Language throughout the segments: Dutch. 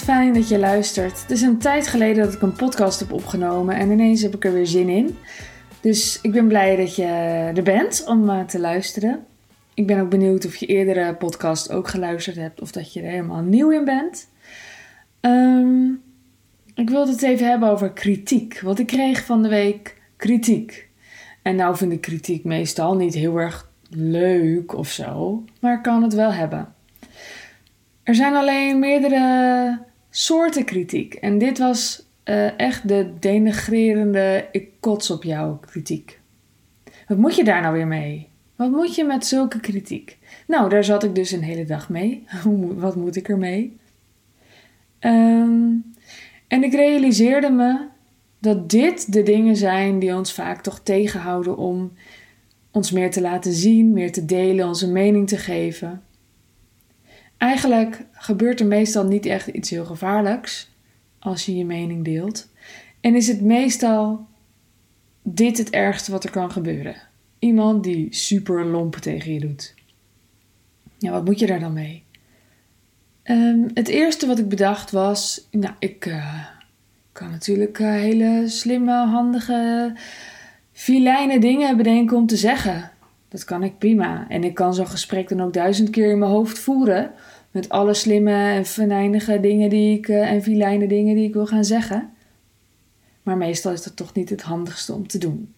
fijn dat je luistert. Het is een tijd geleden dat ik een podcast heb opgenomen en ineens heb ik er weer zin in. Dus ik ben blij dat je er bent om uh, te luisteren. Ik ben ook benieuwd of je eerdere podcast ook geluisterd hebt of dat je er helemaal nieuw in bent. Um, ik wilde het even hebben over kritiek. Want ik kreeg van de week kritiek. En nou vind ik kritiek meestal niet heel erg leuk of zo, maar ik kan het wel hebben. Er zijn alleen meerdere soorten kritiek. En dit was uh, echt de denigrerende ik kots op jou kritiek. Wat moet je daar nou weer mee? Wat moet je met zulke kritiek? Nou, daar zat ik dus een hele dag mee. Wat moet ik ermee? Um, en ik realiseerde me dat dit de dingen zijn die ons vaak toch tegenhouden om ons meer te laten zien, meer te delen, onze mening te geven. Eigenlijk gebeurt er meestal niet echt iets heel gevaarlijks als je je mening deelt. En is het meestal dit het ergste wat er kan gebeuren. Iemand die super lomp tegen je doet. Ja, wat moet je daar dan mee? Um, het eerste wat ik bedacht was, nou, ik uh, kan natuurlijk uh, hele slimme, handige, filijne dingen bedenken om te zeggen. Dat kan ik prima. En ik kan zo'n gesprek dan ook duizend keer in mijn hoofd voeren. Met alle slimme en venijnige dingen die ik, uh, en filijne dingen die ik wil gaan zeggen. Maar meestal is dat toch niet het handigste om te doen.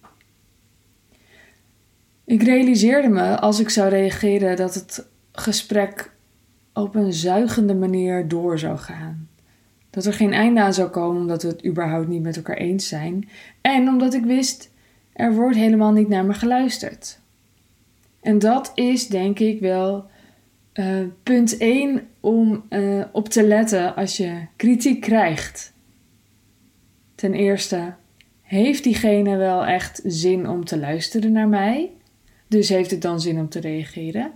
Ik realiseerde me als ik zou reageren dat het gesprek op een zuigende manier door zou gaan. Dat er geen einde aan zou komen omdat we het überhaupt niet met elkaar eens zijn. En omdat ik wist, er wordt helemaal niet naar me geluisterd. En dat is denk ik wel uh, punt 1 om uh, op te letten als je kritiek krijgt. Ten eerste, heeft diegene wel echt zin om te luisteren naar mij? Dus heeft het dan zin om te reageren?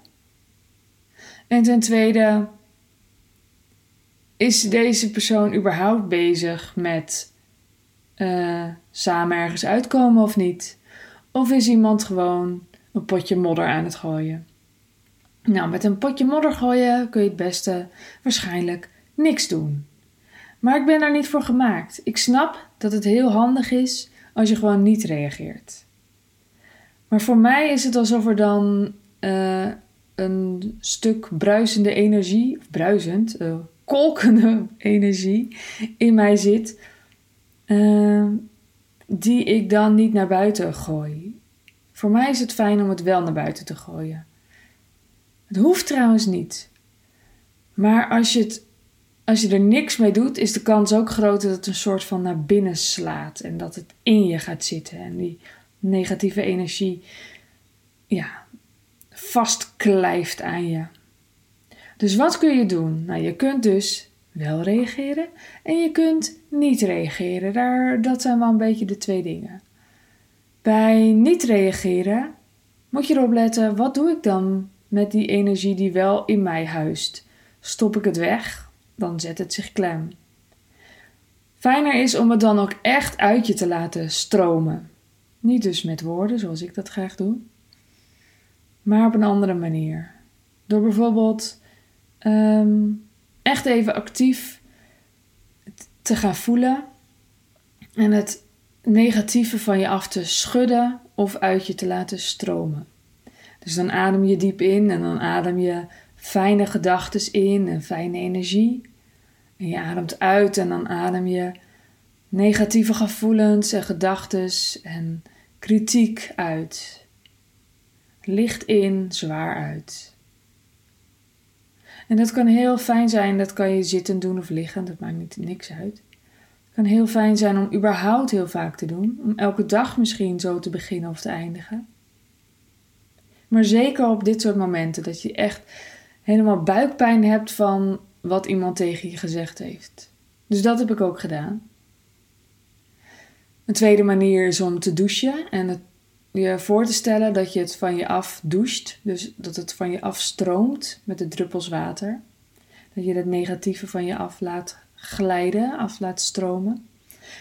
En ten tweede, is deze persoon überhaupt bezig met uh, samen ergens uitkomen of niet? Of is iemand gewoon een potje modder aan het gooien? Nou, met een potje modder gooien kun je het beste waarschijnlijk niks doen. Maar ik ben daar niet voor gemaakt. Ik snap dat het heel handig is als je gewoon niet reageert. Maar voor mij is het alsof er dan uh, een stuk bruisende energie, of bruisend, uh, kolkende energie in mij zit, uh, die ik dan niet naar buiten gooi. Voor mij is het fijn om het wel naar buiten te gooien. Het hoeft trouwens niet. Maar als je, het, als je er niks mee doet, is de kans ook groter dat het een soort van naar binnen slaat en dat het in je gaat zitten en die negatieve energie, ja, vastklijft aan je. Dus wat kun je doen? Nou, je kunt dus wel reageren en je kunt niet reageren. Daar, dat zijn wel een beetje de twee dingen. Bij niet reageren moet je erop letten, wat doe ik dan met die energie die wel in mij huist? Stop ik het weg, dan zet het zich klem. Fijner is om het dan ook echt uit je te laten stromen. Niet dus met woorden, zoals ik dat graag doe, maar op een andere manier. Door bijvoorbeeld um, echt even actief te gaan voelen en het negatieve van je af te schudden of uit je te laten stromen. Dus dan adem je diep in en dan adem je fijne gedachten in en fijne energie. En je ademt uit en dan adem je negatieve gevoelens en gedachten en kritiek uit. Licht in, zwaar uit. En dat kan heel fijn zijn, dat kan je zitten doen of liggen, dat maakt niet, niks uit. Kan heel fijn zijn om überhaupt heel vaak te doen, om elke dag misschien zo te beginnen of te eindigen. Maar zeker op dit soort momenten, dat je echt helemaal buikpijn hebt van wat iemand tegen je gezegd heeft. Dus dat heb ik ook gedaan. Een tweede manier is om te douchen en het je voor te stellen dat je het van je af doucht. Dus dat het van je afstroomt met de druppels water. Dat je het negatieve van je af laat glijden, af laat stromen.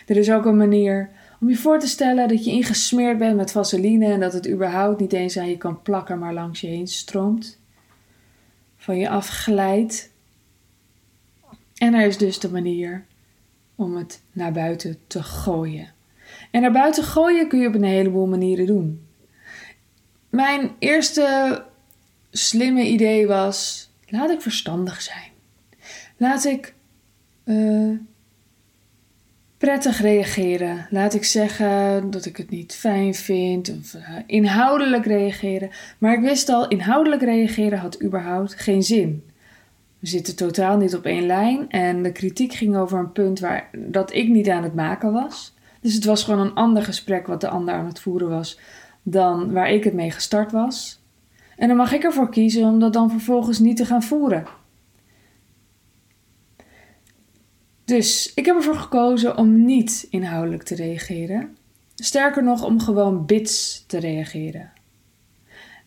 Er is ook een manier om je voor te stellen dat je ingesmeerd bent met vaseline en dat het überhaupt niet eens aan je kan plakken, maar langs je heen stroomt. Van je af glijdt. En er is dus de manier om het naar buiten te gooien. En naar buiten gooien kun je op een heleboel manieren doen. Mijn eerste slimme idee was: laat ik verstandig zijn. Laat ik uh, prettig reageren. Laat ik zeggen dat ik het niet fijn vind. Of uh, inhoudelijk reageren. Maar ik wist al, inhoudelijk reageren had überhaupt geen zin. We zitten totaal niet op één lijn. En de kritiek ging over een punt waar dat ik niet aan het maken was. Dus het was gewoon een ander gesprek wat de ander aan het voeren was dan waar ik het mee gestart was. En dan mag ik ervoor kiezen om dat dan vervolgens niet te gaan voeren. Dus ik heb ervoor gekozen om niet inhoudelijk te reageren. Sterker nog, om gewoon bits te reageren.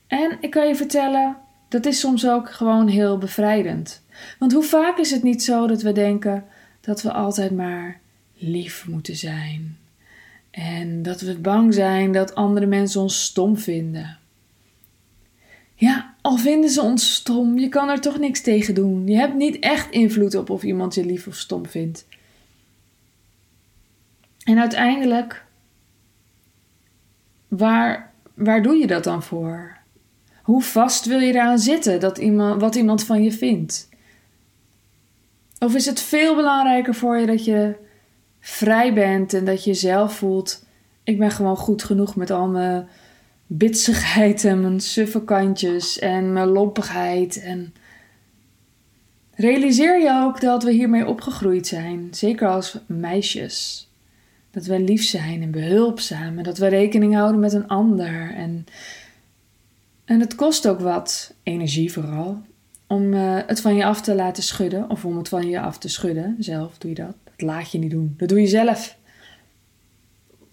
En ik kan je vertellen, dat is soms ook gewoon heel bevrijdend. Want hoe vaak is het niet zo dat we denken dat we altijd maar lief moeten zijn? En dat we bang zijn dat andere mensen ons stom vinden. Ja, al vinden ze ons stom, je kan er toch niks tegen doen. Je hebt niet echt invloed op of iemand je lief of stom vindt. En uiteindelijk, waar, waar doe je dat dan voor? Hoe vast wil je eraan zitten dat iemand, wat iemand van je vindt? Of is het veel belangrijker voor je dat je vrij bent en dat je zelf voelt: ik ben gewoon goed genoeg met al mijn bitsigheid en mijn suffe kantjes en mijn lompigheid. En realiseer je ook dat we hiermee opgegroeid zijn, zeker als meisjes. Dat we lief zijn en behulpzaam en dat we rekening houden met een ander. En, en het kost ook wat, energie vooral, om uh, het van je af te laten schudden. Of om het van je af te schudden. Zelf doe je dat. Dat laat je niet doen. Dat doe je zelf.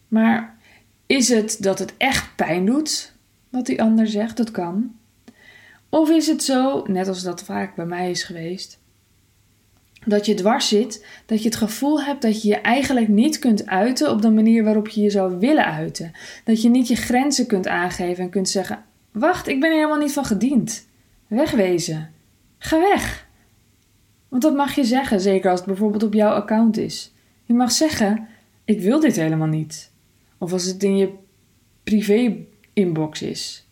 Maar is het dat het echt pijn doet, wat die ander zegt? Dat kan. Of is het zo, net als dat vaak bij mij is geweest, dat je dwars zit, dat je het gevoel hebt dat je je eigenlijk niet kunt uiten op de manier waarop je je zou willen uiten. Dat je niet je grenzen kunt aangeven en kunt zeggen: Wacht, ik ben er helemaal niet van gediend. Wegwezen. Ga weg. Want dat mag je zeggen, zeker als het bijvoorbeeld op jouw account is. Je mag zeggen: Ik wil dit helemaal niet. Of als het in je privé-inbox is.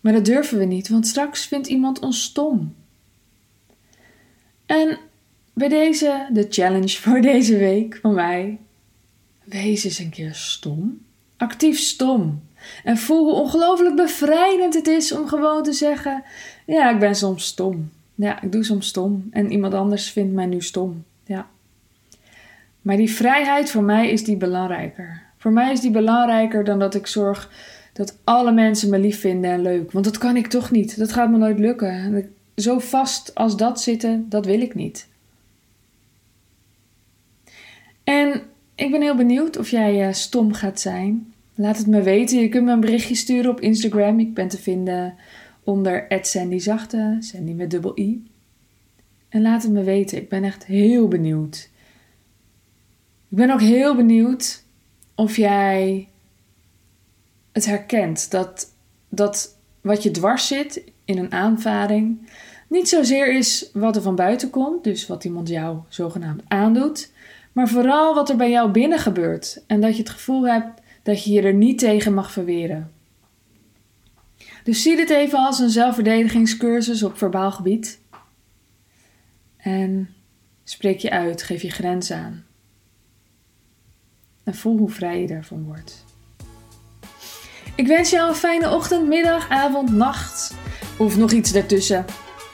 Maar dat durven we niet, want straks vindt iemand ons stom. En bij deze, de challenge voor deze week van mij. Wees eens een keer stom. Actief stom. En voel hoe ongelooflijk bevrijdend het is om gewoon te zeggen: Ja, ik ben soms stom. Ja, ik doe soms stom. En iemand anders vindt mij nu stom. Ja. Maar die vrijheid voor mij is die belangrijker. Voor mij is die belangrijker dan dat ik zorg dat alle mensen me lief vinden en leuk. Want dat kan ik toch niet. Dat gaat me nooit lukken. Zo vast als dat zitten, dat wil ik niet. En ik ben heel benieuwd of jij uh, stom gaat zijn. Laat het me weten. Je kunt me een berichtje sturen op Instagram. Ik ben te vinden onder @sandyzachte, Sandy met dubbel i. En laat het me weten. Ik ben echt heel benieuwd. Ik ben ook heel benieuwd of jij het herkent dat, dat wat je dwars zit in een aanvaring niet zozeer is wat er van buiten komt, dus wat iemand jou zogenaamd aandoet, maar vooral wat er bij jou binnen gebeurt en dat je het gevoel hebt dat je je er niet tegen mag verweren. Dus zie dit even als een zelfverdedigingscursus op verbaal gebied. En spreek je uit, geef je grens aan. En voel hoe vrij je daarvan wordt. Ik wens jou een fijne ochtend, middag, avond, nacht of nog iets daartussen.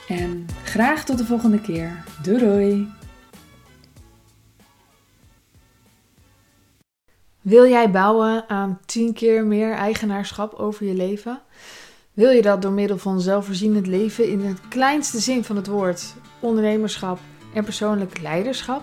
En graag tot de volgende keer. Doei doei! Wil jij bouwen aan 10 keer meer eigenaarschap over je leven? Wil je dat door middel van zelfvoorzienend leven in het kleinste zin van het woord, ondernemerschap en persoonlijk leiderschap?